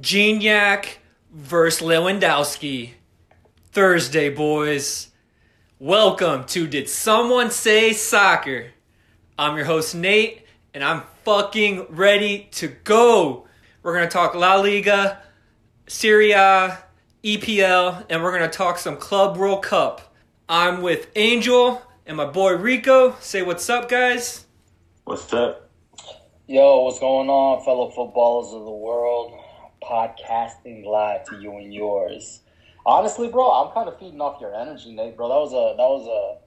Gignac versus Lewandowski. Thursday, boys. Welcome to Did Someone Say Soccer? I'm your host, Nate, and I'm fucking ready to go. We're going to talk La Liga, Serie A, EPL, and we're going to talk some Club World Cup. I'm with Angel and my boy Rico. Say what's up, guys. What's up? Yo, what's going on, fellow footballers of the world? Podcasting live to you and yours. Honestly, bro, I'm kind of feeding off your energy, Nate, bro. That was a that was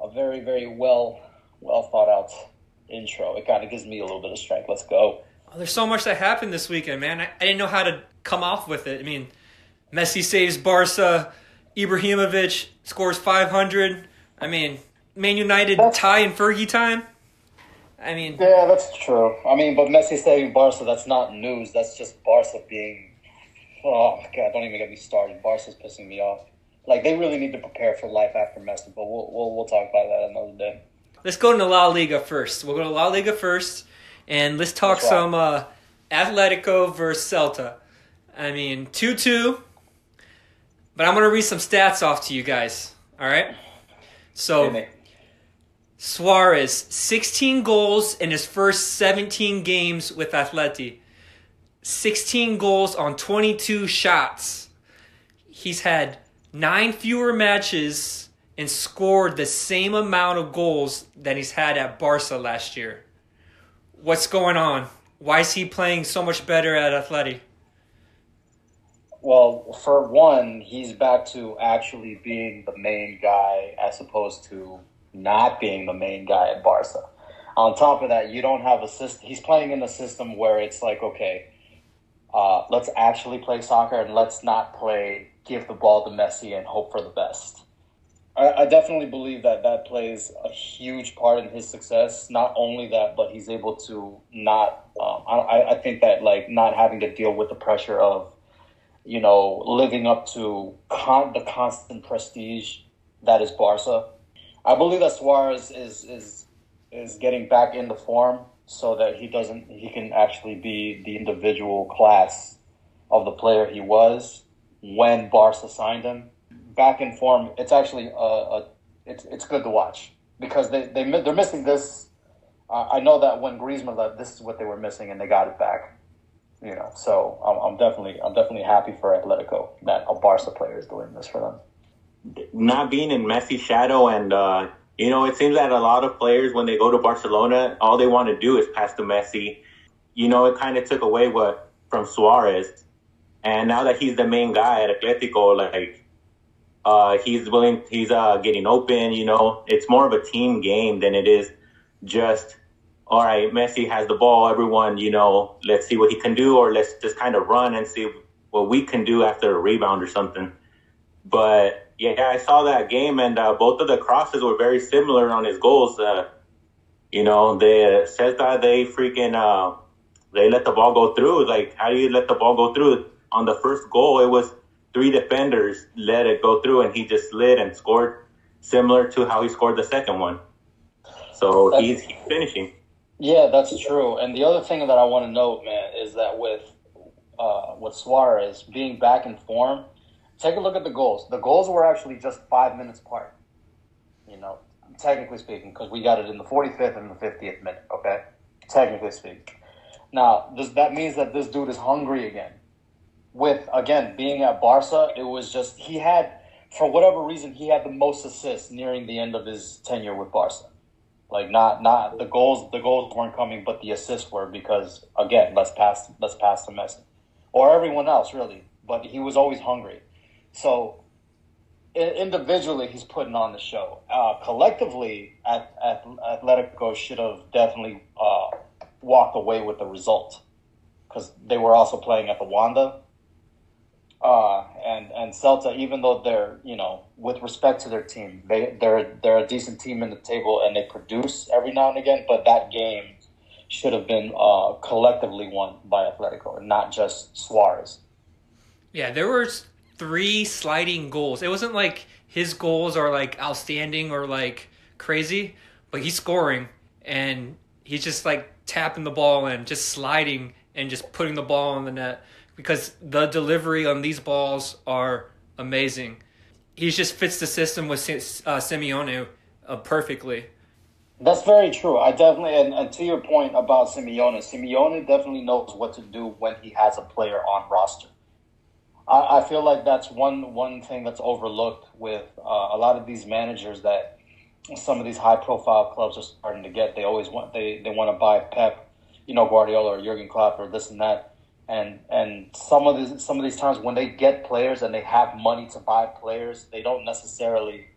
a a very very well well thought out intro. It kind of gives me a little bit of strength. Let's go. Oh, there's so much that happened this weekend, man. I, I didn't know how to come off with it. I mean, Messi saves Barca, Ibrahimovic scores 500. I mean, Man United tie in Fergie time. I mean, Yeah, that's true. I mean, but Messi saving Barca, that's not news. That's just Barca being. Oh god, don't even get me started. Barca's pissing me off. Like they really need to prepare for life after Messi, but we'll we'll, we'll talk about that another day. let's go to La Liga first. We'll go to La Liga first, and let's talk That's right. some uh, Atletico versus Celta. I mean, 2 2. But I'm going to read some stats off to you guys. All right? So. Suarez, 16 goals in his first 17 games with Atleti. 16 goals on 22 shots. He's had nine fewer matches and scored the same amount of goals that he's had at Barca last year. What's going on? Why is he playing so much better at Atleti? Well, for one, he's back to actually being the main guy as opposed to not being the main guy at Barca. On top of that, you don't have a system. He's playing in a system where it's like, okay, uh, let's actually play soccer and let's not play give the ball to Messi and hope for the best. I, I definitely believe that that plays a huge part in his success. Not only that, but he's able to not. Um, I, I think that like not having to deal with the pressure of you know, living up to con- the constant prestige that is Barca. I believe that Suarez is is is getting back into form so that he doesn't he can actually be the individual class of the player he was when Barca signed him. Back in form, it's actually a, a it's it's good to watch because they they they're missing this. Uh, I know that when Griezmann left, this is what they were missing, and they got it back you know. So I'm, I'm definitely I'm definitely happy for Atletico that a Barca player is doing this for them. Not being in Messi's shadow, and uh, you know, it seems that a lot of players when they go to Barcelona, all they want to do is pass to Messi. You know, it kind of took away what from Suarez, and now that he's the main guy at Atletico, like. Uh, he's willing. He's uh, getting open. You know, it's more of a team game than it is just all right, Messi has the ball. Everyone, you know, let's see what he can do, or let's just kind of run and see what we can do after a rebound or something. But yeah, I saw that game, and uh, both of the crosses were very similar on his goals. Uh, you know, they says that they freaking uh, they let the ball go through. Like, how do you let the ball go through? On the first goal, it was three defenders let it go through, and he just slid and scored, similar to how he scored the second one. So he's, he's finishing. Yeah, that's true. And the other thing that I want to note, man, is that with uh, with Suarez being back in form, take a look at the goals. The goals were actually just five minutes apart. You know, technically speaking, because we got it in the 45th and the 50th minute. Okay, technically speaking. Now, this, that means that this dude is hungry again. With again being at Barca, it was just he had, for whatever reason, he had the most assists nearing the end of his tenure with Barca. Like not not the goals the goals weren't coming, but the assists were because again let's pass let's pass to Messi or everyone else really. But he was always hungry, so individually he's putting on the show. Uh, collectively, at, at Atletico should have definitely uh, walked away with the result because they were also playing at the Wanda. Uh, and and Celta, even though they're you know with respect to their team, they they're they're a decent team in the table and they produce every now and again. But that game should have been uh, collectively won by Atletico and not just Suarez. Yeah, there were three sliding goals. It wasn't like his goals are like outstanding or like crazy, but he's scoring and he's just like tapping the ball and just sliding and just putting the ball in the net because the delivery on these balls are amazing. He just fits the system with uh, Simeone uh, perfectly. That's very true. I definitely, and, and to your point about Simeone, Simeone definitely knows what to do when he has a player on roster. I, I feel like that's one one thing that's overlooked with uh, a lot of these managers that some of these high profile clubs are starting to get. They always want they, they want to buy Pep, you know, Guardiola or Jurgen Klopp or this and that. And and some of these some of these times when they get players and they have money to buy players, they don't necessarily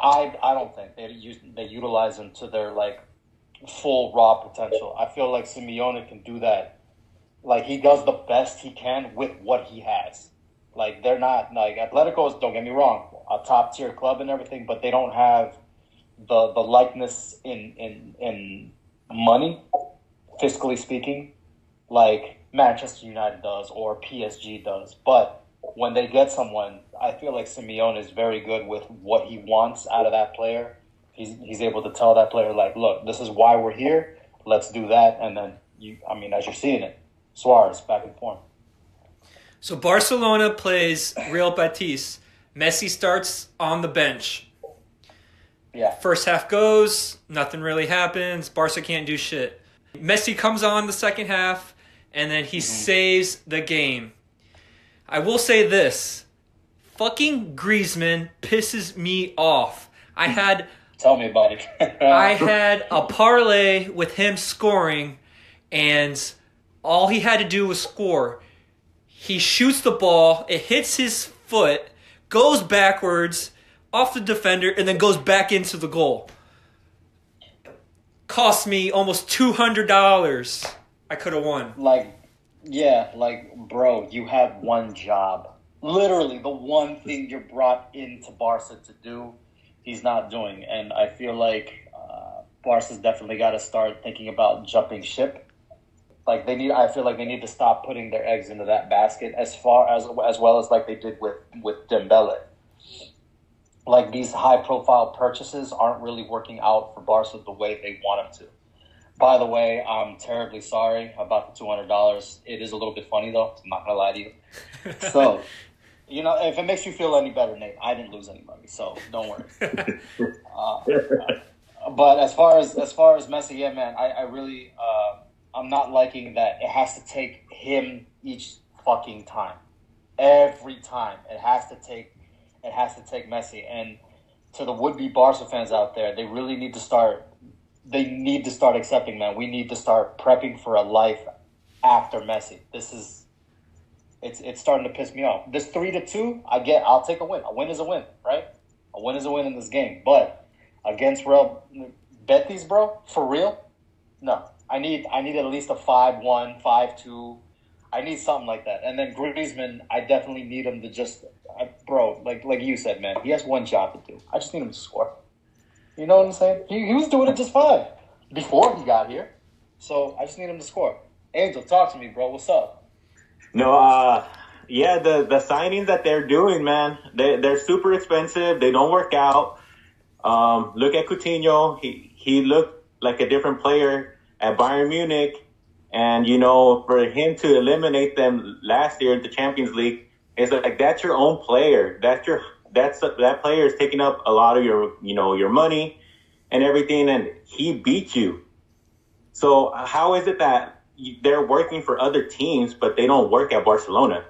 I I don't think they use they utilize them to their like full raw potential. I feel like Simeone can do that. Like he does the best he can with what he has. Like they're not like Atletico's. Don't get me wrong, a top tier club and everything, but they don't have the the likeness in in in money, fiscally speaking, like Manchester United does or PSG does. But when they get someone, I feel like Simeone is very good with what he wants out of that player. He's he's able to tell that player like, look, this is why we're here. Let's do that, and then you. I mean, as you're seeing it, Suarez back in form. So Barcelona plays Real Betis. Messi starts on the bench. Yeah. First half goes, nothing really happens. Barca can't do shit. Messi comes on the second half, and then he mm-hmm. saves the game. I will say this fucking Griezmann pisses me off. I had. Tell me about it. I had a parlay with him scoring, and all he had to do was score. He shoots the ball, it hits his foot, goes backwards off the defender, and then goes back into the goal. Cost me almost $200. I could have won. Like, yeah, like, bro, you have one job. Literally, the one thing you're brought into Barca to do, he's not doing. And I feel like uh, Barca's definitely got to start thinking about jumping ship like they need I feel like they need to stop putting their eggs into that basket as far as as well as like they did with with Dembele. Like these high profile purchases aren't really working out for Barca the way they want them to. By the way, I'm terribly sorry about the two hundred dollars. It is a little bit funny though. I'm not gonna lie to you. So, you know, if it makes you feel any better, Nate, I didn't lose any money, so don't worry. uh, but as far as as far as Messi, yeah, man, I, I really. Uh, I'm not liking that it has to take him each fucking time. Every time it has to take it has to take Messi. And to the would be Barca fans out there, they really need to start they need to start accepting, man. We need to start prepping for a life after Messi. This is it's it's starting to piss me off. This three to two, I get I'll take a win. A win is a win, right? A win is a win in this game. But against Real Betis, bro, for real? No. I need I need at least a five one, five two. I need something like that. And then Griezmann, I definitely need him to just, bro, like like you said, man, he has one job to do. I just need him to score. You know what I'm saying? He, he was doing it just fine before he got here. So I just need him to score. Angel, talk to me, bro. What's up? No, uh, yeah, the the signings that they're doing, man, they they're super expensive. They don't work out. Um, look at Coutinho. He he looked like a different player at Bayern Munich. And, you know, for him to eliminate them last year at the Champions League, it's like that's your own player. That's your that's that player is taking up a lot of your you know your money and everything, and he beat you. So how is it that they're working for other teams, but they don't work at Barcelona?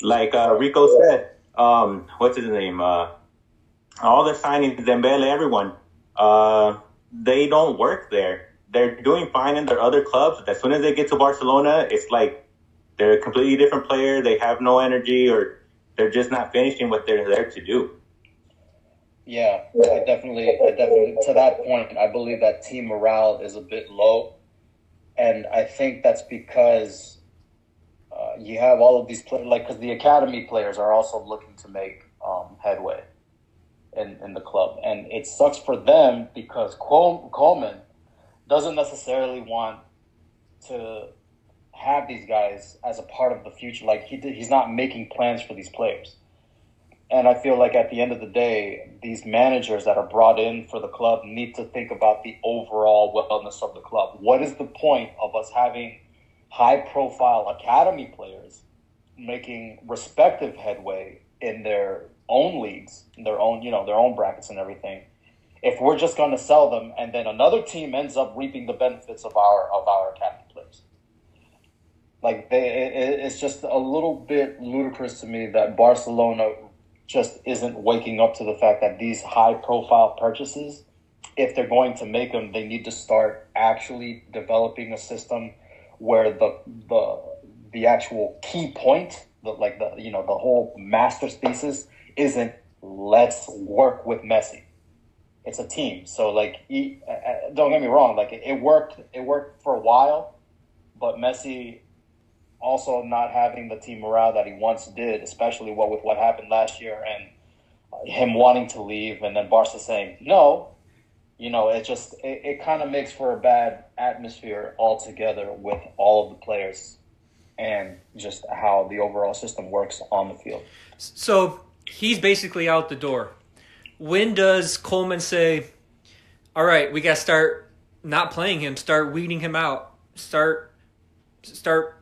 Like uh, Rico said, um, what's his name? Uh, all the signings, Dembele, everyone. Uh, they don't work there. They're doing fine in their other clubs. As soon as they get to Barcelona, it's like they're a completely different player. They have no energy or they're just not finishing what they're there to do. Yeah, I definitely, I definitely, to that point, I believe that team morale is a bit low. And I think that's because uh, you have all of these players, like, because the academy players are also looking to make um, headway in, in the club. And it sucks for them because Col- Koeman doesn't necessarily want to have these guys as a part of the future. Like he did, he's not making plans for these players. And I feel like at the end of the day, these managers that are brought in for the club need to think about the overall wellness of the club. What is the point of us having high profile academy players making respective headway in their own leagues, in their own, you know, their own brackets and everything? If we're just going to sell them and then another team ends up reaping the benefits of our of our academy players. Like they, it, it's just a little bit ludicrous to me that Barcelona just isn't waking up to the fact that these high profile purchases, if they're going to make them, they need to start actually developing a system where the the the actual key point, the, like the you know the whole master's thesis isn't let's work with Messi. It's a team. So like, uh, uh, don't get me wrong. Like it worked. It worked for a while, but Messi also not having the team morale that he once did, especially what with what happened last year and uh, him wanting to leave, and then Barca saying no. You know, it just it, it kind of makes for a bad atmosphere altogether with all of the players and just how the overall system works on the field. So he's basically out the door. When does Koeman say, "All right, we got to start not playing him, start weeding him out, start start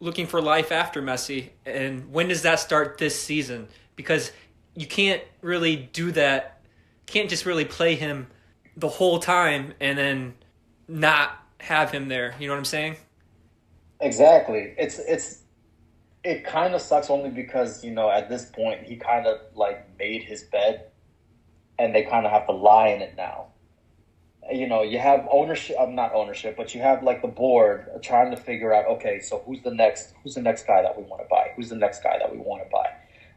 looking for life after Messi, and when does that start this season? Because you can't really do that. Can't just really play him the whole time and then not have him there. You know what I'm saying? Exactly. It's it's it kind of sucks only because you know at this point he kind of like made his bed, and they kind of have to lie in it now you know, you have ownership, uh, not ownership, but you have like the board trying to figure out, okay, so who's the next, who's the next guy that we want to buy? Who's the next guy that we want to buy?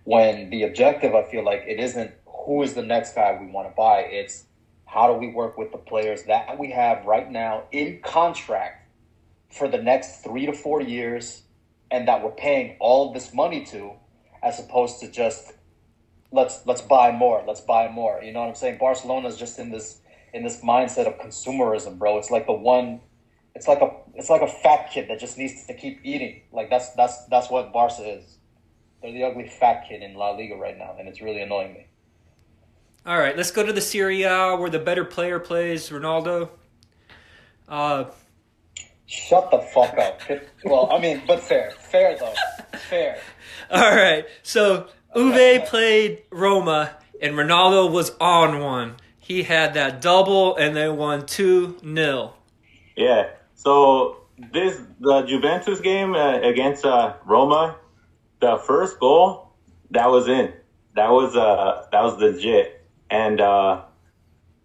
When the objective, I feel like it isn't who is the next guy we want to buy. It's how do we work with the players that we have right now in contract for the next three to four years and that we're paying all this money to, as opposed to just let's let's buy more, let's buy more. You know what I'm saying? Barcelona's just in this in this mindset of consumerism, bro. It's like the one it's like a it's like a fat kid that just needs to keep eating. Like that's that's that's what Barca is. They're the ugly fat kid in La Liga right now, and it's really annoying me. All right, let's go to the Serie A where the better player plays, Ronaldo. Uh, Shut the fuck up. well, I mean, but fair, fair though, fair. All right, so Juve played Roma, and Ronaldo was on one he had that double and they won 2 0. Yeah. So this the Juventus game uh, against uh, Roma, the first goal that was in. That was uh that was legit. And uh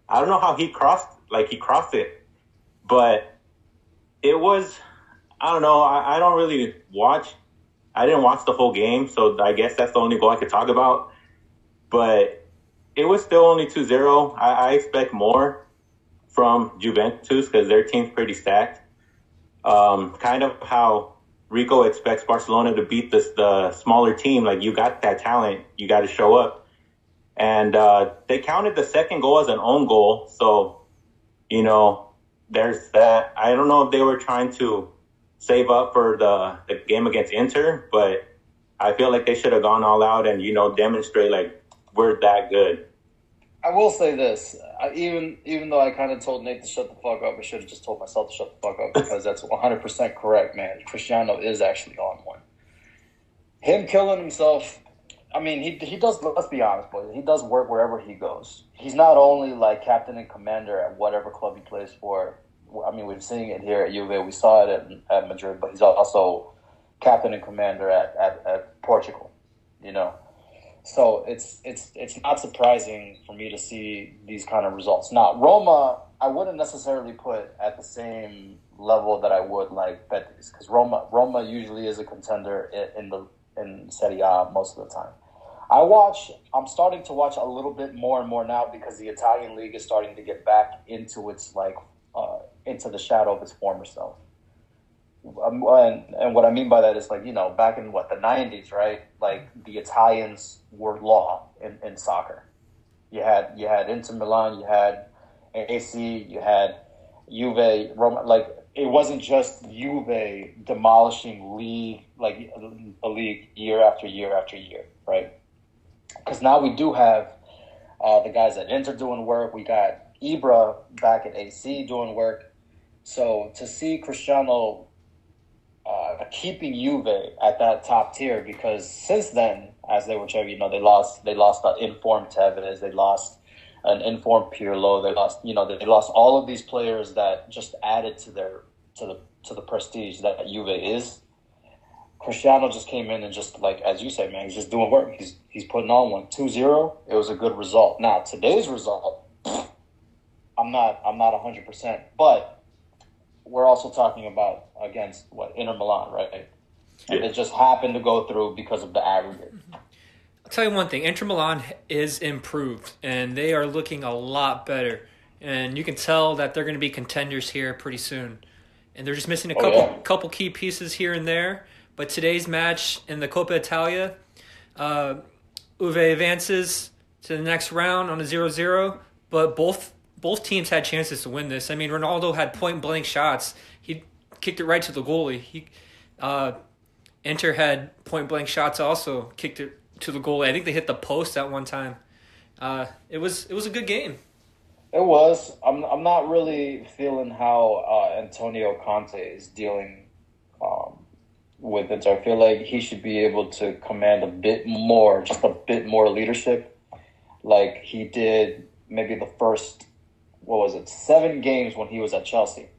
I don't know how he crossed like he crossed it. But it was I don't know, I, I don't really watch I didn't watch the whole game, so I guess that's the only goal I could talk about. But it was still only 2-0. I, I expect more from Juventus because their team's pretty stacked. Um, kind of how Rico expects Barcelona to beat this the smaller team. Like you got that talent, you got to show up. And uh, they counted the second goal as an own goal, so you know there's that. I don't know if they were trying to save up for the, the game against Inter, but I feel like they should have gone all out and you know demonstrate like we're that good. I will say this, I, even even though I kind of told Nate to shut the fuck up, I should have just told myself to shut the fuck up because that's 100 percent correct, man. Cristiano is actually on one. Him killing himself. I mean, he he does. Let's be honest, boys. He does work wherever he goes. He's not only like captain and commander at whatever club he plays for. I mean, we're seeing it here at Juve. We saw it at, at Madrid, but he's also captain and commander at, at, at Portugal. You know, so it's it's it's not surprising for me to see these kind of results. Now Roma, I wouldn't necessarily put at the same level that I would like Betis because Roma Roma usually is a contender in, the in Serie A most of the time. I watch. I'm starting to watch a little bit more and more now because the Italian league is starting to get back into its like uh, into the shadow of its former self. Um, and, and what I mean by that is like you know back in what the '90s, right? Like the Italians were law in, in soccer. You had you had Inter Milan, you had AC, you had Juve, Roma, like it wasn't just Juve demolishing league like the league year after year after year, right? Because now we do have uh, the guys at Inter doing work. We got Ibra back at AC doing work. So to see Cristiano keeping Juve at that top tier, because since then, as they were checking, you know, they lost they lost an informed Tevez, they lost an informed Pirlo, they lost you know they lost all of these players that just added to their to the to the prestige that Juve is. Cristiano just came in and just like as you say, man, he's just doing work. He's he's putting on one. 2-0, it was a good result. Now today's result, I'm not I'm not hundred percent, but we're also talking about against what Inter Milan, right? And it just happened to go through because of the aggregate. I'll tell you one thing: Inter Milan is improved, and they are looking a lot better. And you can tell that they're going to be contenders here pretty soon. And they're just missing a Oh, couple yeah. couple key pieces here and there. But today's match in the Coppa Italia, uh, Juve advances to the next round on a 0-0, But both both teams had chances to win this. I mean, Ronaldo had point blank shots. He kicked it right to the goalie. He, uh, Inter had point blank shots also kicked it to the goalie. I think they hit the post at one time. Uh, it was it was a good game. It was. I'm. I'm not really feeling how uh, Antonio Conte is dealing um, with it. I feel like he should be able to command a bit more, just a bit more leadership, like he did maybe the first what was it seven games when he was at Chelsea.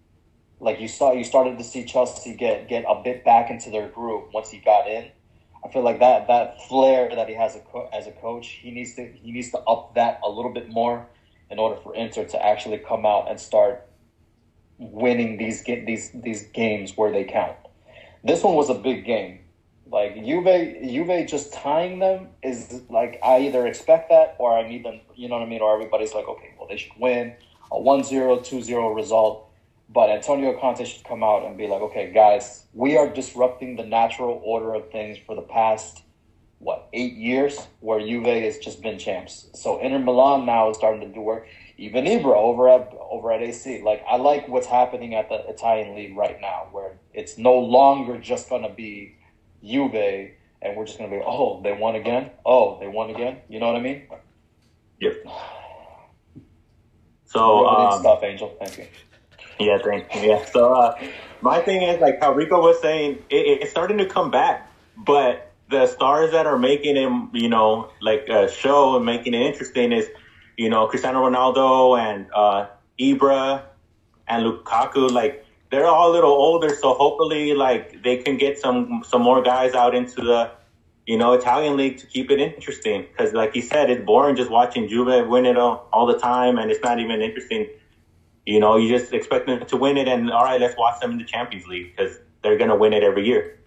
Like you saw, you started to see Chelsea get get a bit back into their groove once he got in. I feel like that that flair that he has a co- as a coach, he needs to he needs to up that a little bit more in order for Inter to actually come out and start winning these these these games where they count. This one was a big game. Like Juve, Juve just tying them is like I either expect that or I need them. You know what I mean? Or everybody's like, okay, well they should win a 1-0, 2-0 result. But Antonio Conte should come out and be like, okay, guys, we are disrupting the natural order of things for the past what eight years, where Juve has just been champs. So Inter Milan now is starting to do work. Even Ibra over at over at AC. Like I like what's happening at the Italian league right now, where it's no longer just gonna be Juve, and we're just gonna be, oh, they won again. Oh, they won again. You know what I mean? Yep. So um, stuff, Angel. Thank you. Yeah, thank you. Yeah. So uh, my thing is like how Rico was saying, it, it's starting to come back, but the stars that are making him, you know, like a show and making it interesting is, you know, Cristiano Ronaldo and uh, Ibra and Lukaku. Like they're all a little older, so hopefully, like they can get some some more guys out into the, you know, Italian league to keep it interesting. Because like he said, it's boring just watching Juve win it all, all the time, and it's not even interesting. You know, you just expect them to win it, and all right, let's watch them in the Champions League because they're gonna win it every year.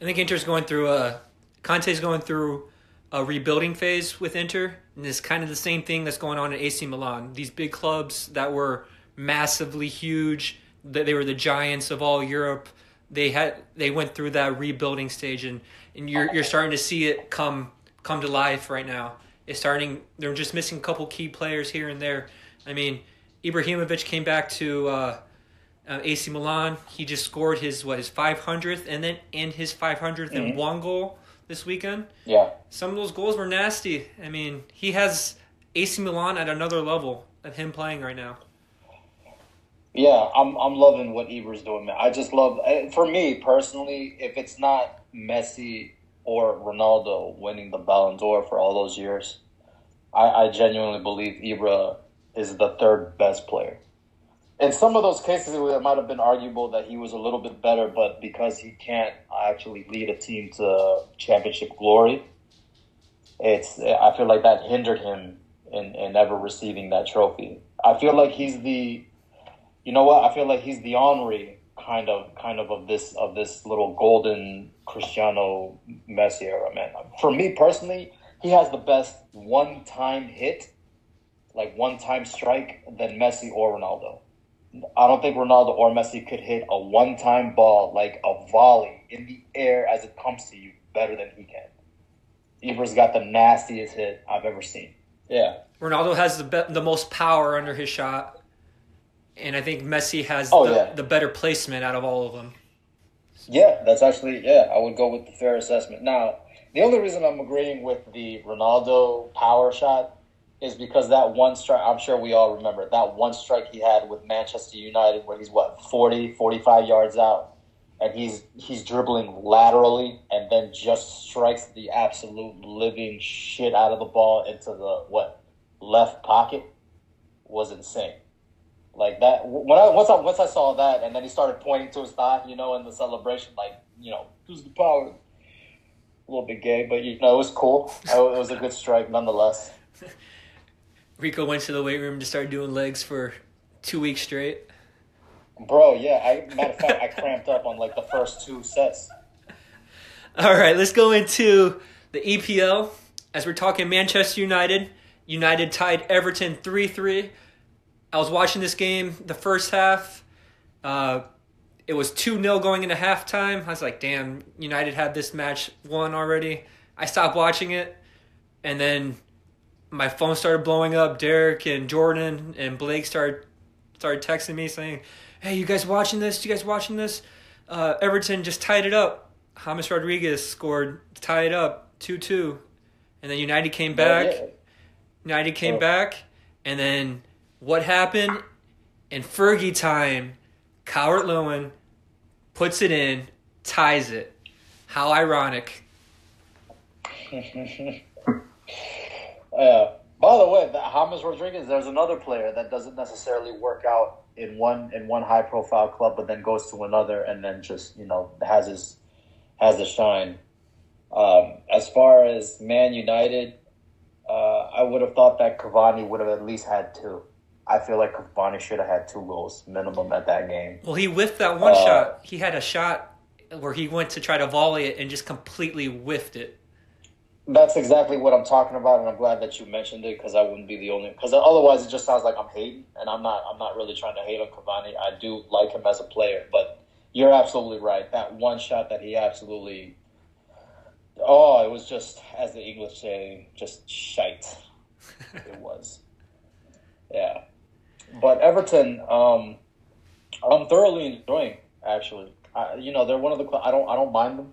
I think Inter's going through a Conte's going through a rebuilding phase with Inter, and it's kind of the same thing that's going on at AC Milan. These big clubs that were massively huge, that they were the giants of all Europe. They had they went through that rebuilding stage, and, and you're you're starting to see it come come to life right now. It's starting. They're just missing a couple key players here and there. I mean, Ibrahimovic came back to. Uh, uh, AC Milan. He just scored his what his 500th and then and his 500th and Mhm. one goal this weekend. Yeah. Some of those goals were nasty. I mean, he has AC Milan at another level of him playing right now. Yeah, I'm I'm loving what Ibra's doing, man. I just love eh, for me personally, if it's not Messi or Ronaldo winning the Ballon d'Or for all those years, I, I genuinely believe Ibra is the third best player. In some of those cases, it might have been arguable that he was a little bit better, but because he can't actually lead a team to championship glory, it's I feel like that hindered him in, in ever receiving that trophy. I feel like he's the you know what? I feel like he's the Henri kind of kind of of this of this little golden Cristiano Messi era, man. For me personally, he has the best one time hit, like one time strike than Messi or Ronaldo. I don't think Ronaldo or Messi could hit a one time ball like a volley in the air as it comes to you better than he can. Ibra's got the nastiest hit I've ever seen. Yeah. Ronaldo has the be- the most power under his shot. And I think Messi has Oh, the, yeah. the better placement out of all of them. Yeah, that's actually yeah. I would go with the fair assessment. Now, the only reason I'm agreeing with the Ronaldo power shot is because that one strike. I'm sure we all remember that one strike he had with Manchester United, where he's what 40, 45 yards out, and he's he's dribbling laterally and then just strikes the absolute living shit out of the ball into the what left pocket was insane. Like that. When I once I once I saw that, and then he started pointing to his thigh, you know, in the celebration, like you know, who's the power? A little bit gay, but you know, it was cool. It was a good strike, nonetheless. Rico went to the weight room to start doing legs for two weeks straight. Bro, yeah. I matter of fact, I cramped up on like the first two sets. All right, let's go into the EPL. As we're talking Manchester United, United tied Everton 3 3. I was watching this game the first half. Uh, it was 2 0 going into halftime. I was like, damn, United had this match won already. I stopped watching it, and then my phone started blowing up. Derek and Jordan and Blake started started texting me saying, "Hey, you guys watching this? You guys watching this? Uh, Everton just tied it up. James Rodriguez scored tied it up two two, and then United came back. Yeah. United came Oh. back, and then what happened in Fergie time? Calvert Lewin puts it in, ties it. How ironic. Uh, by the way, the James Rodriguez, there's another player that doesn't necessarily work out in one in one high profile club, but then goes to another and then just you know has his has the shine. Um, as far as Man United, uh, I would have thought that Cavani would have at least had two. I feel like Cavani should have had two goals minimum at that game. Well, he whiffed that one Uh, shot. He had a shot where he went to try to volley it and just completely whiffed it. That's exactly what I'm talking about, and I'm glad that you mentioned it because I wouldn't be the only. Because otherwise, it just sounds like I'm hating, and I'm not. I'm not really trying to hate on Cavani. I do like him as a player, but you're absolutely right. That one shot that he absolutely. Oh, it was just, as the English say, just shite. it was. Yeah, but Everton, um, I'm thoroughly enjoying. Actually, I, you know, they're one of the. I don't. I don't mind them.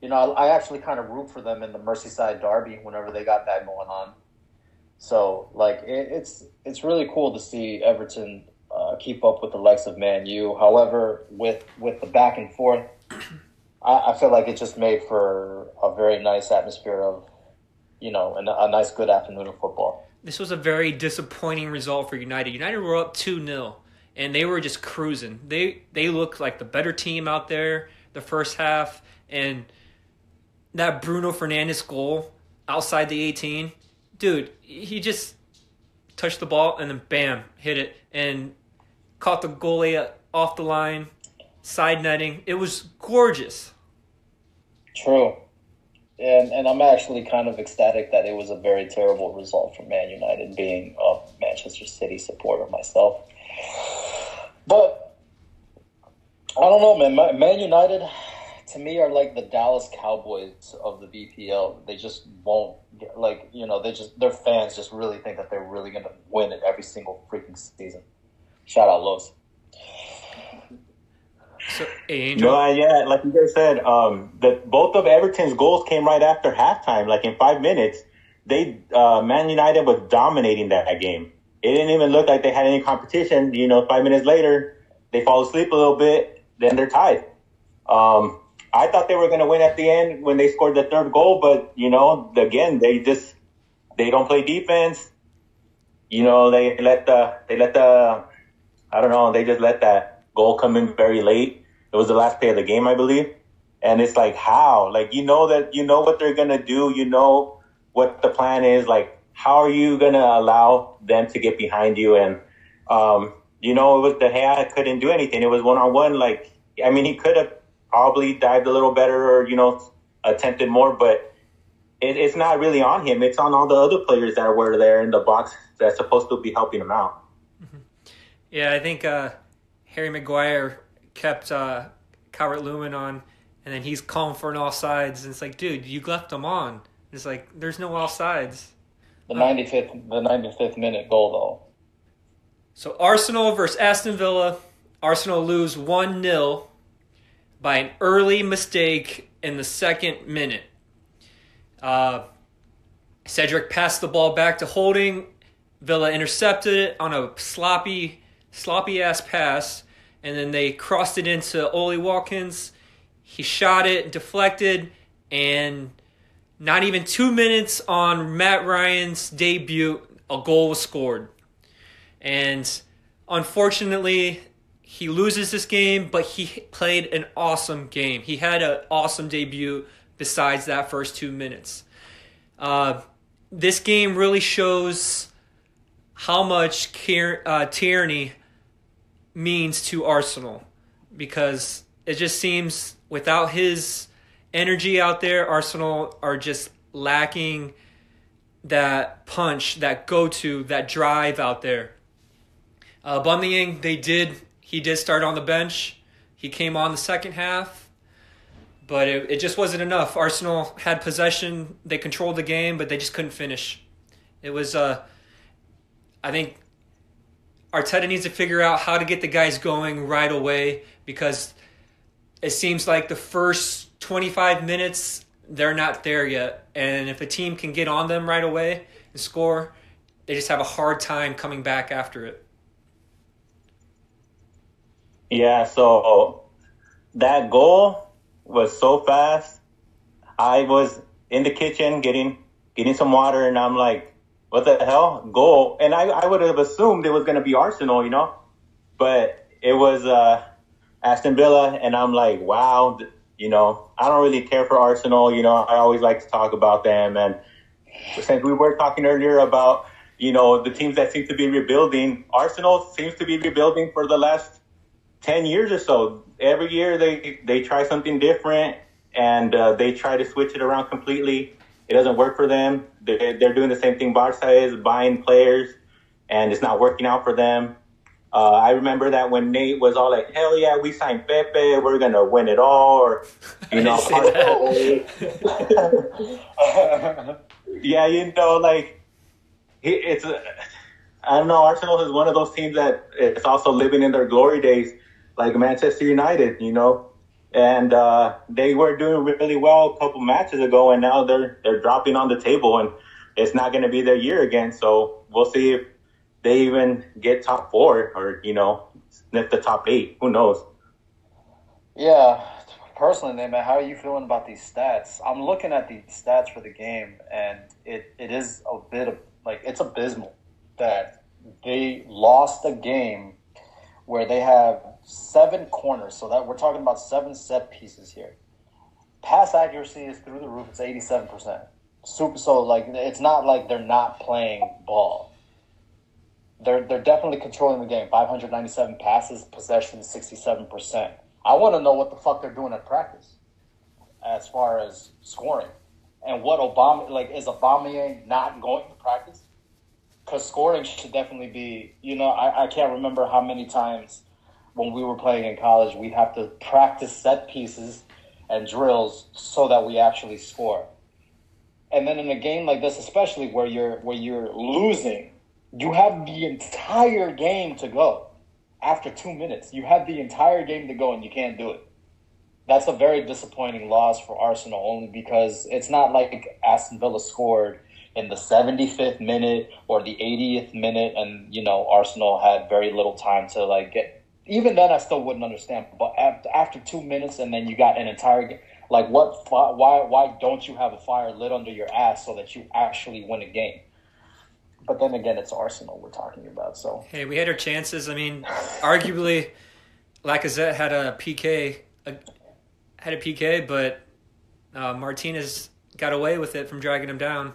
You know, I, I actually kind of root for them in the Merseyside derby whenever they got that going on. So, like, it, it's it's really cool to see Everton uh, keep up with the likes of Man U. However, with with the back and forth, I, I feel like it just made for a very nice atmosphere of, you know, an, a nice good afternoon of football. This was a very disappointing result for United. United were up 2 0, and they were just cruising. They they looked like the better team out there the first half, and that Bruno Fernandes goal outside the 18, dude, he just touched the ball and then bam, hit it and caught the goalie off the line, side netting. It was gorgeous. True. And and I'm actually kind of ecstatic that it was a very terrible result for Man United, being a Manchester City supporter myself. But I don't know, man. Man United, to me, are like the Dallas Cowboys of the BPL. They just won't like you know they just their fans just really think that they're really gonna win it every single freaking season. Shout out Los. So, Angel. No, yeah, like you guys said, um, the both of Everton's goals came right after halftime. Like in five minutes, they uh, Man United was dominating that, that game. It didn't even look like they had any competition. You know, five minutes later, they fall asleep a little bit, then they're tied. Um, I thought they were going to win at the end when they scored the third goal, but you know, again, they just they don't play defense. You know, they let the they let the I don't know, they just let that goal coming very late. It was the last play of the game, I believe. And it's like, how? Like, you know that, you know what they're going to do. You know what the plan is. Like, how are you going to allow them to get behind you? And, um, you know, it was De Gea couldn't do anything. It was one on one. Like, I mean, he could have probably dived a little better or, you know, attempted more, but it, it's not really on him. It's on all the other players that were there in the box that's supposed to be helping him out. Yeah, I think uh, Harry Maguire kept uh, Calvert Lewin on, and then he's calling for an offsides. And it's like, dude, you left him on. It's like, there's no offsides. The 95th the 95th minute goal though. So Arsenal versus Aston Villa. Arsenal lose 1 0 by an early mistake in the second minute. Uh, Cedric passed the ball back to Holding. Villa intercepted it on a sloppy, sloppy ass pass, and then they crossed it into Ollie Watkins. He shot it, deflected, and not even two minutes on Mat Ryan's debut, a goal was scored. And unfortunately, he loses this game, but he played an awesome game. He had an awesome debut besides that first two minutes. Uh, this game really shows how much uh, Tierney means to Arsenal because it just seems without his energy out there, Arsenal are just lacking that punch, that go to, that drive out there. Uh, they did. He did start on the bench. He came on the second half, but it, it just wasn't enough. Arsenal had possession. They controlled the game, but they just couldn't finish. It was. Uh, I think Arteta needs to figure out how to get the guys going right away because it seems like the first 25 minutes they're not there yet. And if a team can get on them right away and score, they just have a hard time coming back after it. Yeah, so that goal was so fast. I was in the kitchen getting getting some water and I'm like, what the hell? Goal. And I, I would have assumed it was gonna be Arsenal, you know? But it was uh Aston Villa and I'm like, wow, you know, I don't really care for Arsenal, you know, I always like to talk about them and since we were talking earlier about, you know, the teams that seem to be rebuilding, Arsenal seems to be rebuilding for the last 10 years or so. Every year they, they try something different and uh, they try to switch it around completely. It doesn't work for them. They're, they're doing the same thing Barca is, buying players, and it's not working out for them. Uh, I remember that when Nate was all like, "Hell yeah, we signed Pepe, we're gonna win it all," or you know, yeah, you know, like it's. I don't know. Arsenal is one of those teams that it's also living in their glory days like Manchester United, you know, and uh, they were doing really well a couple matches ago, and now they're they're dropping on the table, and it's not going to be their year again. So we'll see if they even get top four or you know sniff the top eight. Who knows? Yeah, personally, man, how are you feeling about these stats? I'm looking at the stats for the game, and it, it is a bit of like it's abysmal that they lost a game where they have seven corners. So that we're talking about seven set pieces here. Pass accuracy is through the roof. It's eighty seven percent. Super. So like it's not like they're not playing ball. They're they're definitely controlling the game. Five hundred ninety seven passes, possession sixty seven percent. I want to know what the fuck they're doing at practice, as far as scoring, and what Obama like is Aubameyang not going to practice? Because scoring should definitely be. You know, I, I can't remember how many times when we were playing in college we'd have to practice set pieces and drills so that we actually score. And then in a game like this, especially where you're where you're losing, you have the entire game to go. After two minutes, you have the entire game to go, and you can't do it. That's a very disappointing loss for Arsenal, only because it's not like Aston Villa scored in the 75th minute or the 80th minute, and you know Arsenal had very little time to like get. Even then, I still wouldn't understand. But after, two minutes, and then you got an entire game. Like what? Why? Why don't you have a fire lit under your ass so that you actually win a game? But then again, it's Arsenal we're talking about. So hey, we had our chances. I mean, arguably, Lacazette had a PK, a, had a PK, but uh, Martinez got away with it from dragging him down.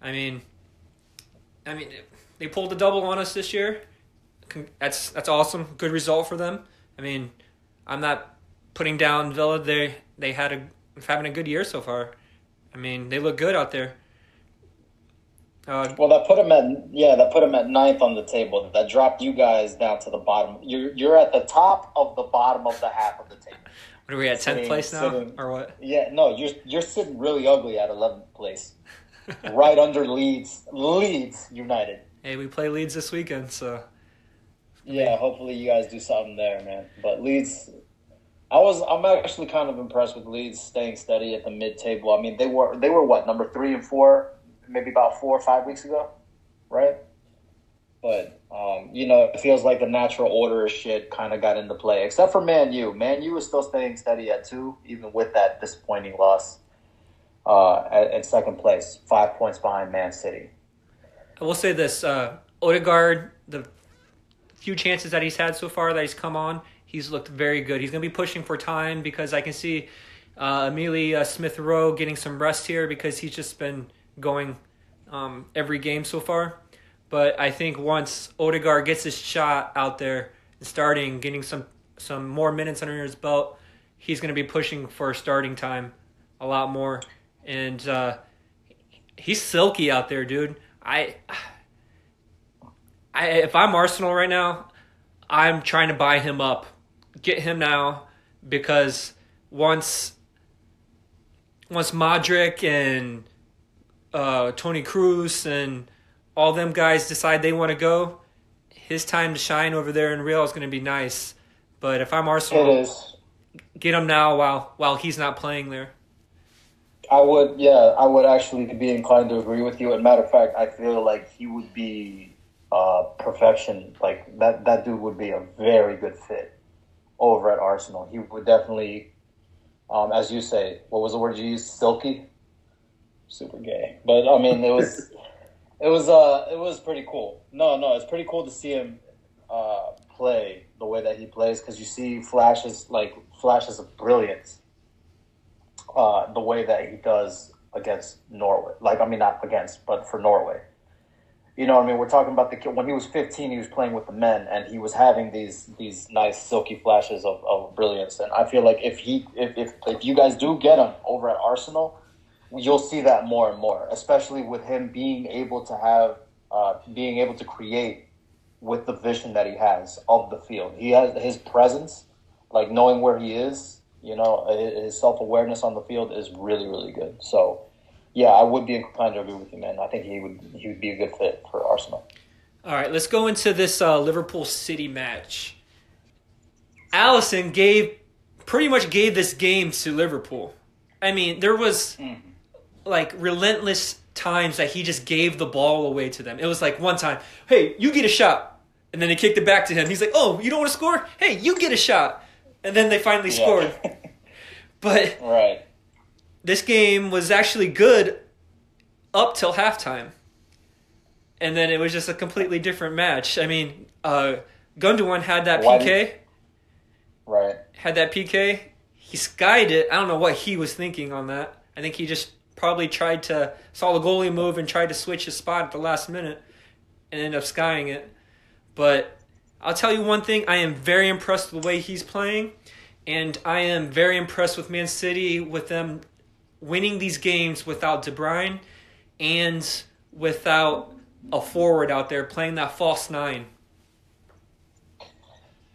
I mean, I mean, they pulled the double on us this year. That's that's awesome. Good result for them. I mean, I'm not putting down Villa. They they had a having a good year so far. I mean, they look good out there. Uh, well, that put them at yeah, that put them at ninth on the table. That dropped you guys down to the bottom. You're you're at the top of the bottom of the half of the table. What are we at? Tenth place now, sitting, or what? Yeah, no, you're you're sitting really ugly at eleventh place right under Leeds. Leeds United. Hey, we play Leeds this weekend, so Yeah, hopefully you guys do something there, man. But Leeds, I was I'm actually kind of impressed with Leeds staying steady at the mid table. I mean, they were they were what number three and four, maybe about four or five weeks ago, right? But um, you know, it feels like the natural order of shit kind of got into play, except for Man U. Man U is still staying steady at two, even with that disappointing loss uh, at, second place, five points behind Man City. I will say this: uh, Odegaard, the few chances that he's had so far that he's come on, he's looked very good. He's going to be pushing for time because I can see uh, uh, Smith Rowe getting some rest here because he's just been going um, every game so far. But I think once Odegaard gets his shot out there and starting, getting some some more minutes under his belt, he's going to be pushing for starting time a lot more. And uh, he's silky out there, dude. I, I if I'm Arsenal right now, I'm trying to buy him up, get him now, because once once Modric and uh, Toni Kroos and all them guys decide they want to go, his time to shine over there in Real is going to be nice. But if I'm Arsenal, get him now while while he's not playing there. I would, yeah, I would actually be inclined to agree with you. And matter of fact, I feel like he would be uh, perfection. Like that, that dude would be a very good fit over at Arsenal. He would definitely, um, as you say, what was the word you used? Silky, super gay. But I mean, it was, it was, uh, it was pretty cool. No, no, it's pretty cool to see him uh, play the way that he plays because you see flashes like flashes of brilliance uh, the way that he does against Norway. Like, I mean, not against, but for Norway. You know, I mean, we're talking about the kid when he was 15, he was playing with the men, and he was having these these nice silky flashes of, of brilliance. And I feel like if he if, if if you guys do get him over at Arsenal, you'll see that more and more, especially with him being able to have uh, being able to create with the vision that he has of the field. He has his presence, like knowing where he is. You know, his self awareness on the field is really really good. So, yeah, I would be inclined to agree with you, man. I think he would he would be a good fit for Arsenal. All right, let's go into this uh, Liverpool City match. Alisson gave pretty much gave this game to Liverpool. I mean, there was like relentless times that he just gave the ball away to them. It was like one time, "Hey, you get a shot." And then they kicked it back to him. He's like, "Oh, you don't want to score? Hey, you get a shot." And then they finally Yeah. scored. But right. this game was actually good up till halftime. And then it was just a completely different match. I mean, uh, Gundogan had that Why PK, did- Right. had that PK. He skied it. I don't know what he was thinking on that. I think he just probably tried to saw the goalie move and tried to switch his spot at the last minute and ended up skying it. But I'll tell you one thing, I am very impressed with the way he's playing and I am very impressed with Man City with them winning these games without De Bruyne and without a forward out there playing that false nine.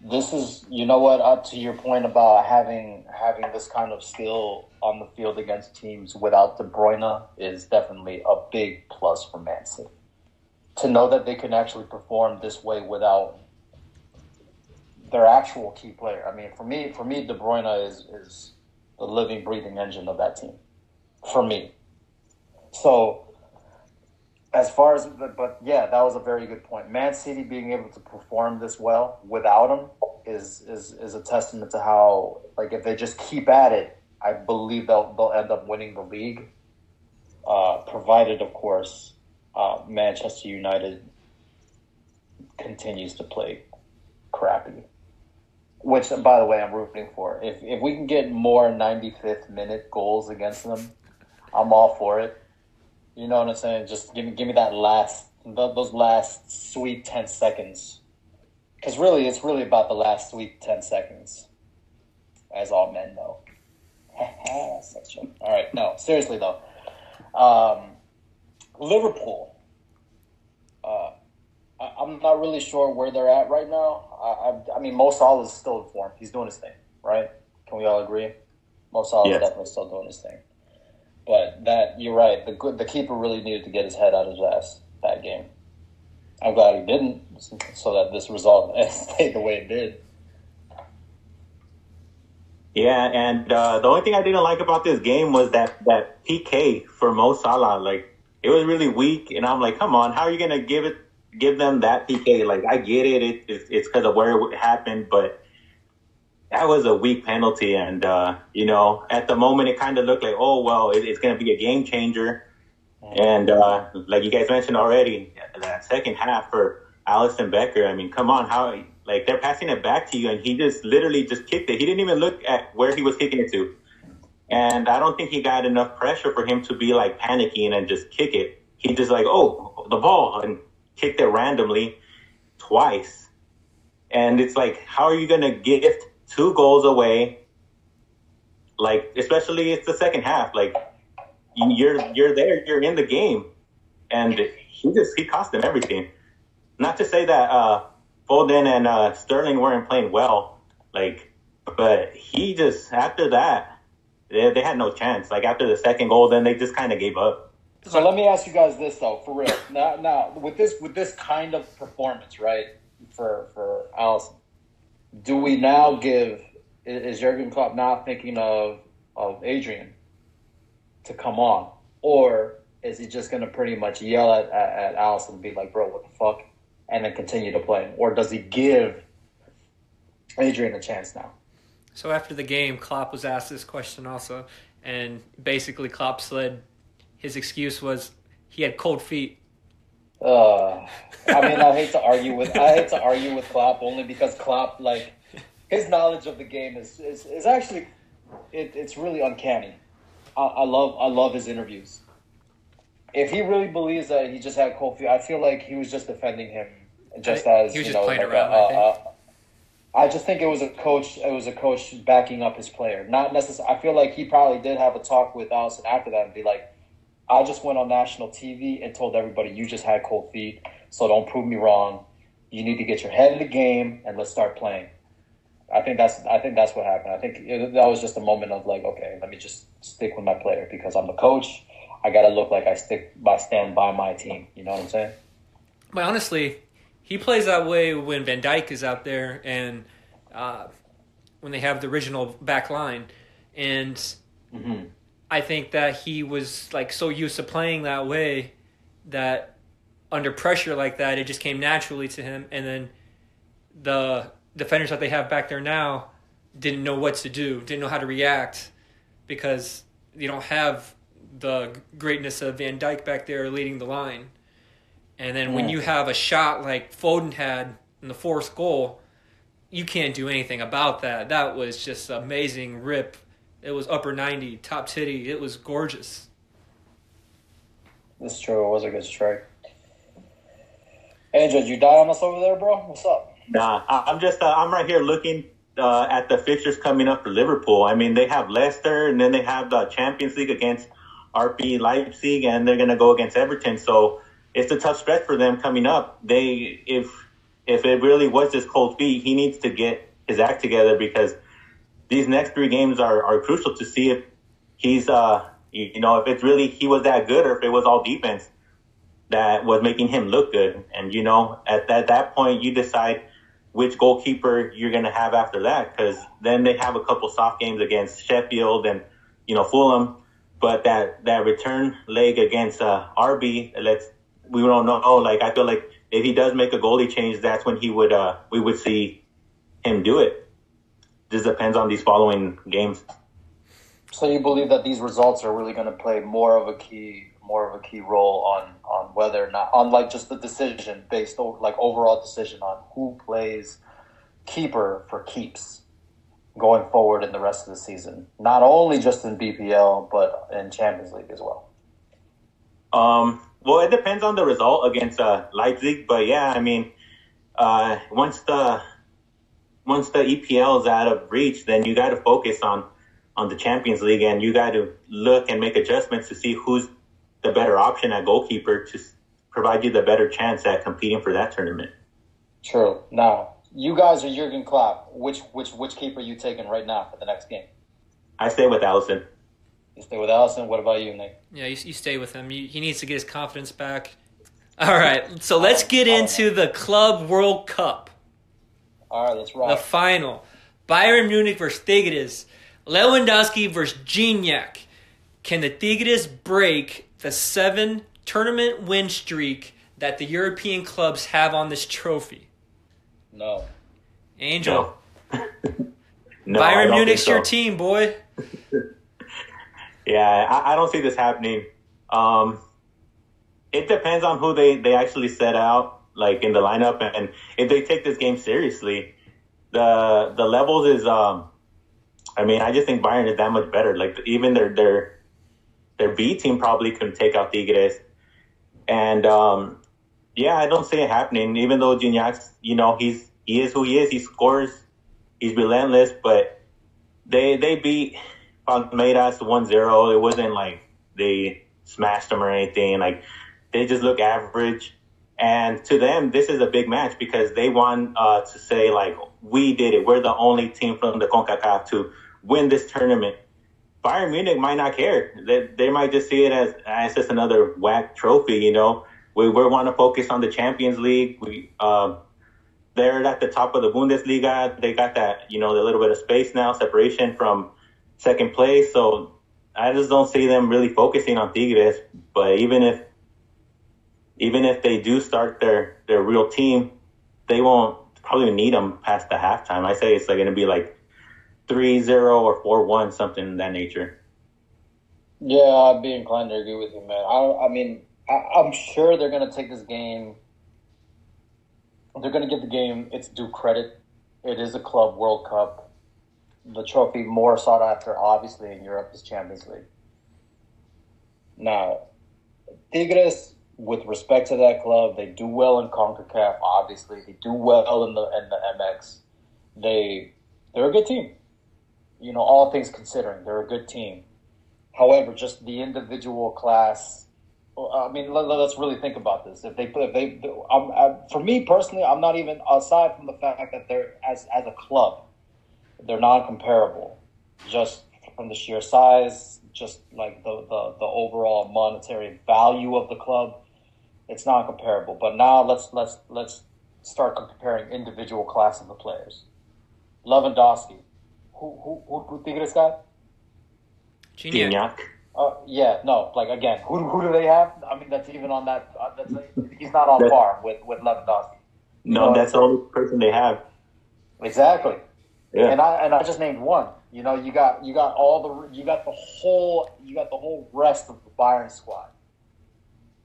This is, you know what, up to your point about having having this kind of skill on the field against teams without De Bruyne is definitely a big plus for Man City. To know that they can actually perform this way without their actual key player. I mean, for me, for me, De Bruyne is is the living, breathing engine of that team. For me, so as far as but, yeah that was a very good point man city being able to perform this well without him is is is a testament to how like if they just keep at it i believe they'll they'll end up winning the league uh, provided of course uh, manchester united continues to play crappy which by the way i'm rooting for if if we can get more 95th minute goals against them i'm all for it you know what I'm saying? Just give me give me that last th- those last sweet ten seconds. Because really, it's really about the last sweet ten seconds, as all men know. All right, no, seriously though. Um, Liverpool. Uh, I, I'm not really sure where they're at right now. I, I, I mean, Mo Salah is still in form. He's doing his thing, right? Can we all agree? Mo Salah is definitely still doing his thing. But that you're right. The good the keeper really needed to get his head out of his ass that game. I'm glad he didn't, so that this result stayed the way it did. Yeah, and uh, the only thing I didn't like about this game was that that PK for Mo Salah. Like it was really weak, and I'm like, come on, how are you gonna give it, give them that PK? Like I get it, it it's because of where it happened, but that was a weak penalty, and uh, you know, at the moment, it kind of looked like, oh well, it, it's gonna be a game changer, and uh, like you guys mentioned already, that second half for Alisson Becker. I mean, come on, how like they're passing it back to you, and he just literally just kicked it. He didn't even look at where he was kicking it to. And I don't think he got enough pressure for him to be like panicking and just kick it. He just like, oh, the ball, and kicked it randomly twice. And it's like, how are you going to gift two goals away? Like, especially it's the second half. Like, you're you're there, you're in the game, and he just he cost them everything. Not to say that uh, Foden and uh, Sterling weren't playing well, like, but he just after that they, they had no chance. Like after the second goal, then they just kind of gave up. So let me ask you guys this though, for real. Now, now with this with this kind of performance, right, for for Alisson, do we now give is Jurgen Klopp now thinking of of Adrian to come on, or is he just going to pretty much yell at, at, at Alisson and be like, "Bro, what the fuck," and then continue to play, or does he give Adrian a chance now? So after the game, Klopp was asked this question also, and basically Klopp said his excuse was he had cold feet. Uh, I mean, I hate to argue with I hate to argue with Klopp only because Klopp like his knowledge of the game is is, is actually it, it's really uncanny. I, I love I love his interviews. If he really believes that he just had cold feet, I feel like he was just defending him, just as he was you just know, playing like around. a, I think. a, I just think it was a coach. It was a coach backing up his player. Not necessarily. I feel like he probably did have a talk with Alisson after that and be like, "I just went on national TV and told everybody you just had cold feet, so don't prove me wrong. You need to get your head in the game and let's start playing." I think that's. I think that's what happened. I think it, that was just a moment of like, okay, let me just stick with my player because I'm the coach. I got to look like I stick by stand by my team. You know what I'm saying? But honestly, he plays that way when Van Dijk is out there and uh, when they have the original back line. And Mm-hmm. I think that he was like so used to playing that way that under pressure like that, it just came naturally to him. And then the defenders that they have back there now didn't know what to do, didn't know how to react because you don't have the greatness of Van Dijk back there leading the line. And then when you have a shot like Foden had in the fourth goal, you can't do anything about that. That was just amazing rip. It was upper 90, top titty. It was gorgeous. That's true. It was a good strike. Angel, did you die on us over there, bro? What's up? Nah, I- I'm just uh, I'm right here looking uh, at the fixtures coming up for Liverpool. I mean, they have Leicester, and then they have the Champions League against RB Leipzig, and they're gonna go against Everton. So it's a tough stretch for them coming up. They if if it really was just cold feet, he needs to get his act together because these next three games are, are crucial to see if he's uh you you know if it's really he was that good or if it was all defense that was making him look good. And you know, at that, that point, you decide which goalkeeper you're going to have after that, because then they have a couple soft games against Sheffield and you know Fulham, but that that return leg against uh, RB, let's we don't know. Oh, like I feel like if he does make a goalie change, that's when he would uh we would see him do it. Just depends on these following games. So you believe that these results are really going to play more of a key, more of a key role on on whether or not on like just the decision based over like overall decision on who plays keeper for keeps going forward in the rest of the season, not only just in BPL but in Champions League as well. Um, well, it depends on the result against uh, Leipzig, but yeah, I mean, uh, once the once the EPL is out of reach, then you got to focus on on the Champions League, and you got to look and make adjustments to see who's the better option at goalkeeper to provide you the better chance at competing for that tournament. True. Now you guys are Jurgen Klopp. Which which which keeper are you taking right now for the next game? I stay with Alisson. You stay with Alisson. What about you, Nick? Yeah, you, you stay with him. You, he needs to get his confidence back. All right, so let's get into the Club World Cup, All right, let's the final. Bayern Munich versus Tigres. Lewandowski versus Gignac. Can the Tigres break the seven tournament win streak that the European clubs have on this trophy? No. Angel, No. no, Bayern Munich's so. your team, boy. Yeah, I, I don't see this happening. Um, it depends on who they, they actually set out, like in the lineup, and if they take this game seriously, the the levels is. Um, I mean, I just think Bayern is that much better. Like even their their their B team probably couldn't take out Tigres, and um, yeah, I don't see it happening. Even though Gignac, you know, he's he is who he is. He scores. He's relentless, but they they beat Palmeiras 1-0. It wasn't like they smashed them or anything. Like they just look average. And to them, this is a big match because they want uh, to say like we did it. We're the only team from the Concacaf to win this tournament. Bayern Munich might not care. They, they might just see it as as just another whack trophy. You know, we we want to focus on the Champions League. We um, they're at the top of the Bundesliga. They got that you know the little bit of space now, separation from second place. So I just don't see them really focusing on Tigres. But even if even if they do start their their real team, they won't probably need them past the halftime. I say it's like going to be like 3-0 or 4-1, something in that nature. Yeah, I'd be inclined to agree with you, man. I, I mean, I, I'm sure they're going to take this game. They're going to give the game its due credit. It is a club World Cup. The trophy more sought after, obviously, in Europe is Champions League. Now, Tigres, with respect to that club, they do well in Concacaf. Obviously, they do well in the in the MX. They they're a good team. You know, all things considering, they're a good team. However, just the individual class. Uh, I mean, let, us really think about this. If they, if they, I'm, I, for me personally, I'm not even aside from the fact that they're as as a club, they're non-comparable, just from the sheer size, just like the the, the overall monetary value of the club, it's not comparable. But now let's let's let's start comparing individual class of the players. Lewandowski, who who who, who Tigres got? Gignac. Gignac. Uh, yeah, no. Like again, who, who do they have? I mean, that's even on that. Uh, that's he's not on That- par with with Lewandowski. No, No, that's the only person they have. Exactly. Yeah. And I and I just named one. You know, you got you got all the you got the whole you got the whole rest of the Bayern squad.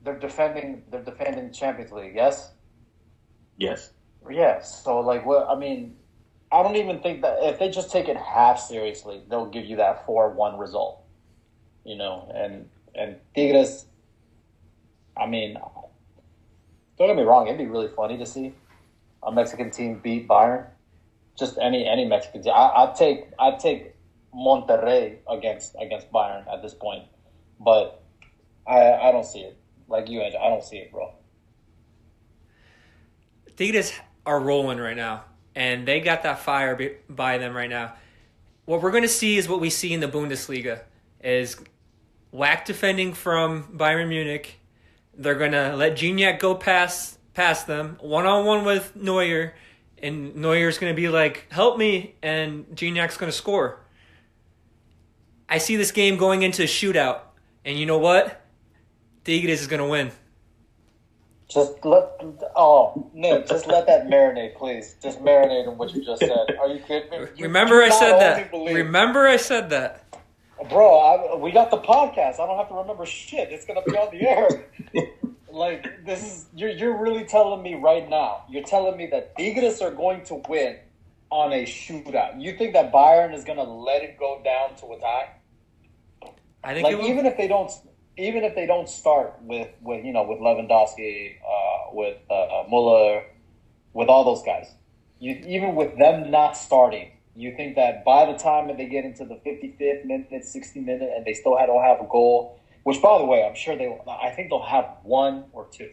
They're defending they're defending Champions League. Yes. yes. Yes. So like, what I mean, I don't even think that if they just take it half seriously, they'll give you that four one result. You know, and and Tigres. I mean, don't get me wrong. It'd be really funny to see a Mexican team beat Bayern. Just any any Mexican team. I, I'd take I'd take Monterrey against against Bayern at this point, but I I don't see it. Like you, I don't see it, bro. Tigres are rolling right now, and they got that fire by them right now. What we're going to see is what we see in the Bundesliga is whack defending from Bayern Munich. They're going to let Gignac go past past them one on one with Neuer, and Neuer's going to be like, "Help me," and Gignac's going to score. I see this game going into a shootout, and you know what? Tigres is going to win. Just let oh Nick, just let that marinate, please. Just marinate in what you just said. Are you kidding me? You Remember, I said that. Remember, I said that. bro. I, we got the podcast. I don't have to remember shit. It's gonna be on the air. like this is you're you're really telling me right now. You're telling me that Tigres are going to win on a shootout. You think that Bayern is gonna let it go down to a tie? I think like even if they don't even if they don't start with with you know with Lewandowski uh, with uh, uh, Muller with all those guys you even with them not starting you think that by the time that they get into the 55th minute 60th minute and they still don't have a goal which by the way I'm sure they I think they'll have one or two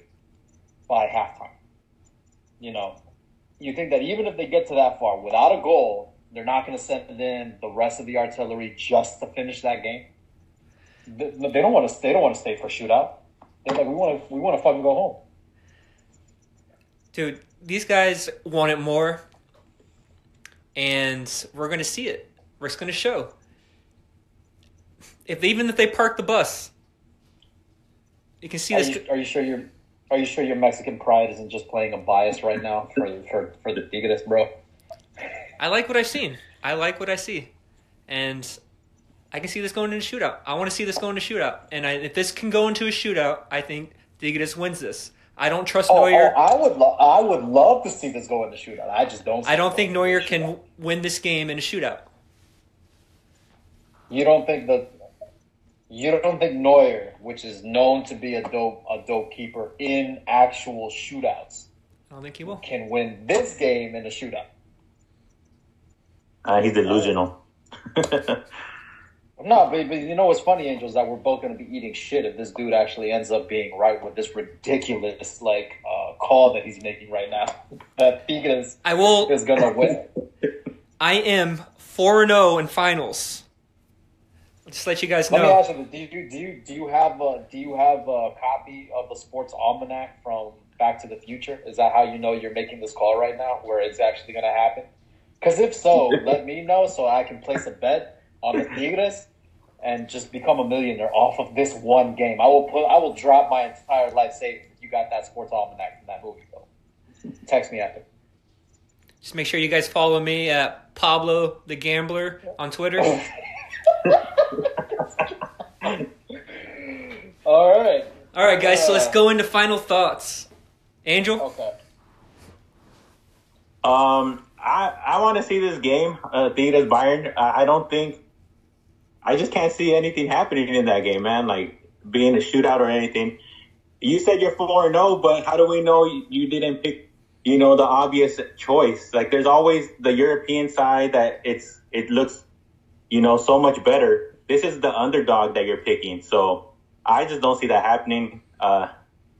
by halftime. You know you think that even if they get to that far without a goal they're not going to send in the rest of the artillery just to finish that game they they don't want to. They don't want to stay for a shootout. They're like, we want to. We want to fucking go home. dude, these guys want it more, and we're gonna see it. We're just gonna show. If even if they park the bus, you can see Are this. you, are you sure your Are you sure your Mexican pride isn't just playing a bias right now for for for the Tigres, bro? I like what I've seen. I like what I see, and I can see this going into a shootout. I want to see this going into a shootout, and I, if this can go into a shootout, I think Tigres wins this. I don't trust Oh, Neuer. oh, I would lo- I would love to see this go into the shootout. I just don't. I don't think it Neuer can shootout. win this game in a shootout. You don't think that. You don't think Neuer, which is known to be a dope a dope keeper in actual shootouts, I don't think he will. can win this game in a shootout? Uh, he's delusional. No, but, but you know what's funny, Angels, that we're both going to be eating shit if this dude actually ends up being right with this ridiculous like uh, call that he's making right now. That Tigres I will. is going to win. I am four zero in finals. I'll just let you guys Let me know. ask you: Do you do you do you have a, do you have a copy of the sports almanac from Back to the Future? Is that how you know you're making this call right now, where it's actually going to happen? Because if so, let me know so I can place a bet on the Tigres and just become a millionaire off of this one game. I will put I will drop my entire life savings if you got that sports almanac from that movie. Though. Text me after. Just make sure you guys follow me at Pablo the Gambler on Twitter. All right. All right, guys. So let's go into final thoughts. Angel, Okay. Um, I I want to see this game. Uh, Tigres Bayern. I, I don't think. I just can't see anything happening in that game, man. Like being a shootout or anything. You said you're four and zero, but how do we know you, didn't pick? You know the obvious choice. Like there's always the European side that it's it looks, you know, so much better. This is the underdog that you're picking. So I just don't see that happening. Uh,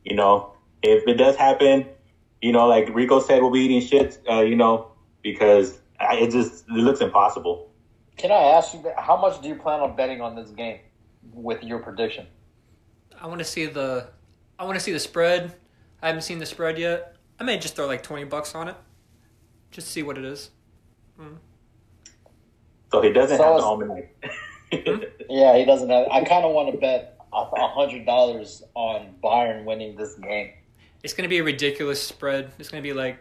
you know, if it does happen, you know, like Rico said, we'll be eating shit, uh, you know, because it just it looks impossible. Can I ask you how much do you plan on betting on this game with your prediction? I want to see the, I want to see the spread. I haven't seen the spread yet. I may just throw like twenty bucks on it, just see what it is. Mm. So he doesn't So have the it's- almanac. Hmm? Yeah, he doesn't have. I kind of want to bet a a hundred dollars on Bayern winning this game. It's gonna be a ridiculous spread. It's gonna be like,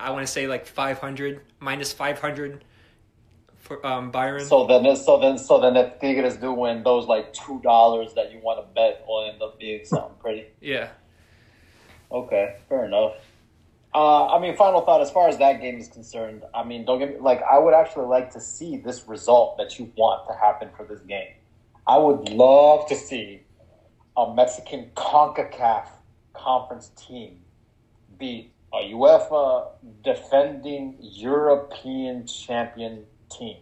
I want to say like five hundred minus five hundred for um Bayern. So then, so then, so then, if Tigres do win, those like two dollars that you want to bet will end up being something pretty. yeah, Okay, fair enough. Uh, I mean, final thought as far as that game is concerned. I mean, don't get me like I would actually like to see this result that you want to happen for this game. I would love to see a Mexican Concacaf conference team beat a UEFA defending European champion team.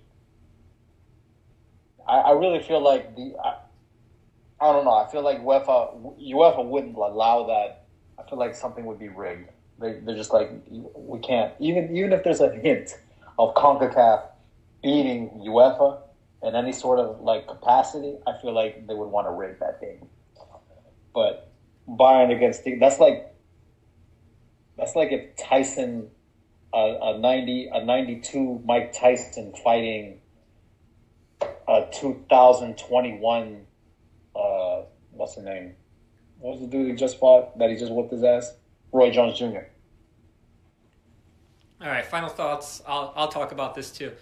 I, I really feel like the I, I don't know. I feel like UEFA UEFA wouldn't allow that. I feel like something would be rigged. They, they're just like we can't even even if there's a hint of Concacaf beating UEFA in any sort of like capacity. I feel like they would want to rig that game. But Bayern against that's like that's like if Tyson a, a ninety a ninety two Mike Tyson fighting a two thousand twenty one uh what's the name? What was the dude he just fought that he just whooped his ass? Roy Jones Jr. All right, final thoughts. I'll I'll talk about this too.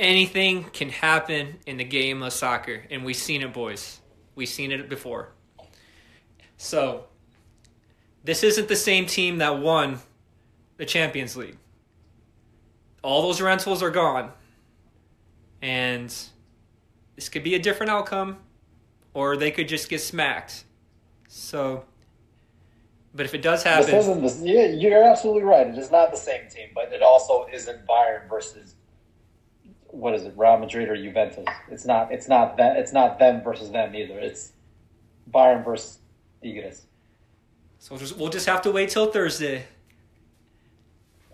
Anything can happen in the game of soccer, and we've seen it, boys. We've seen it before. So, this isn't the same team that won the Champions League. All those rentals are gone, and this could be a different outcome, or they could just get smacked. So, but if it does This happen, isn't this. Yeah, you're absolutely right. It is not the same team, but it also isn't Bayern versus what is it, Real Madrid or Juventus. It's not. It's not that. It's not them versus them either. It's Bayern versus Tigres. so we'll just, we'll just have to wait till Thursday.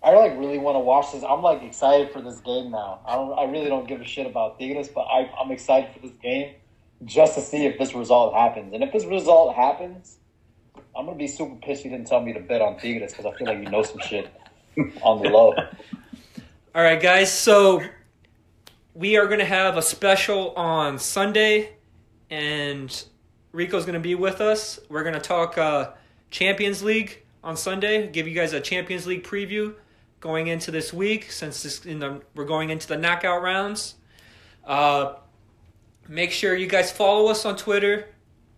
I like really want to watch this. I'm like excited for this game now. I don't. I really don't give a shit about Tigres, but I, I'm excited for this game just to see if this result happens. And if this result happens, I'm gonna be super pissed you didn't tell me to bet on Tigres because I feel like you know some shit on the low. All right, guys. So we are going to have a special on Sunday, and Rico's going to be with us. We're going to talk uh, Champions League on Sunday. Give you guys a Champions League preview going into this week, since this the, we're going into the knockout rounds. Uh, make sure you guys follow us on Twitter,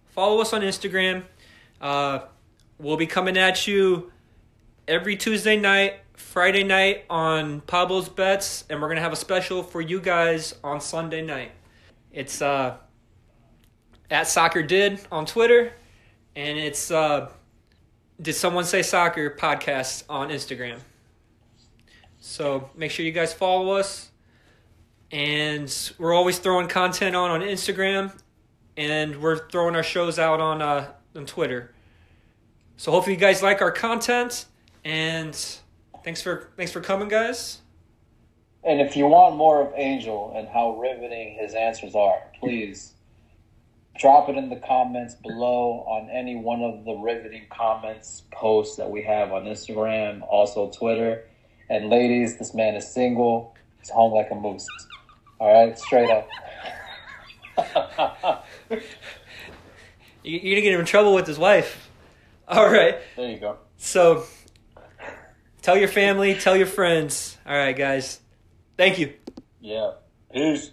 follow us on Instagram. Uh, we'll be coming at you every Tuesday night, Friday night on Pablo's Bets, and we're gonna have a special for you guys on Sunday night. It's uh, at Soccer Did on Twitter, and it's uh, Did Someone Say Soccer podcast on Instagram. So make sure you guys follow us, and we're always throwing content on on Instagram, and we're throwing our shows out on uh, on Twitter. So hopefully you guys like our content, and thanks for thanks for coming, guys. And if you want more of Angel and how riveting his answers are, please drop it in the comments below on any one of the riveting comments posts that we have on Instagram, also Twitter. And ladies, this man is single. He's home like a moose. All right, straight up. You- You're gonna get him in trouble with his wife. All right. There you go. So tell your family, tell your friends. All right, guys. Thank you. Yeah. Peace.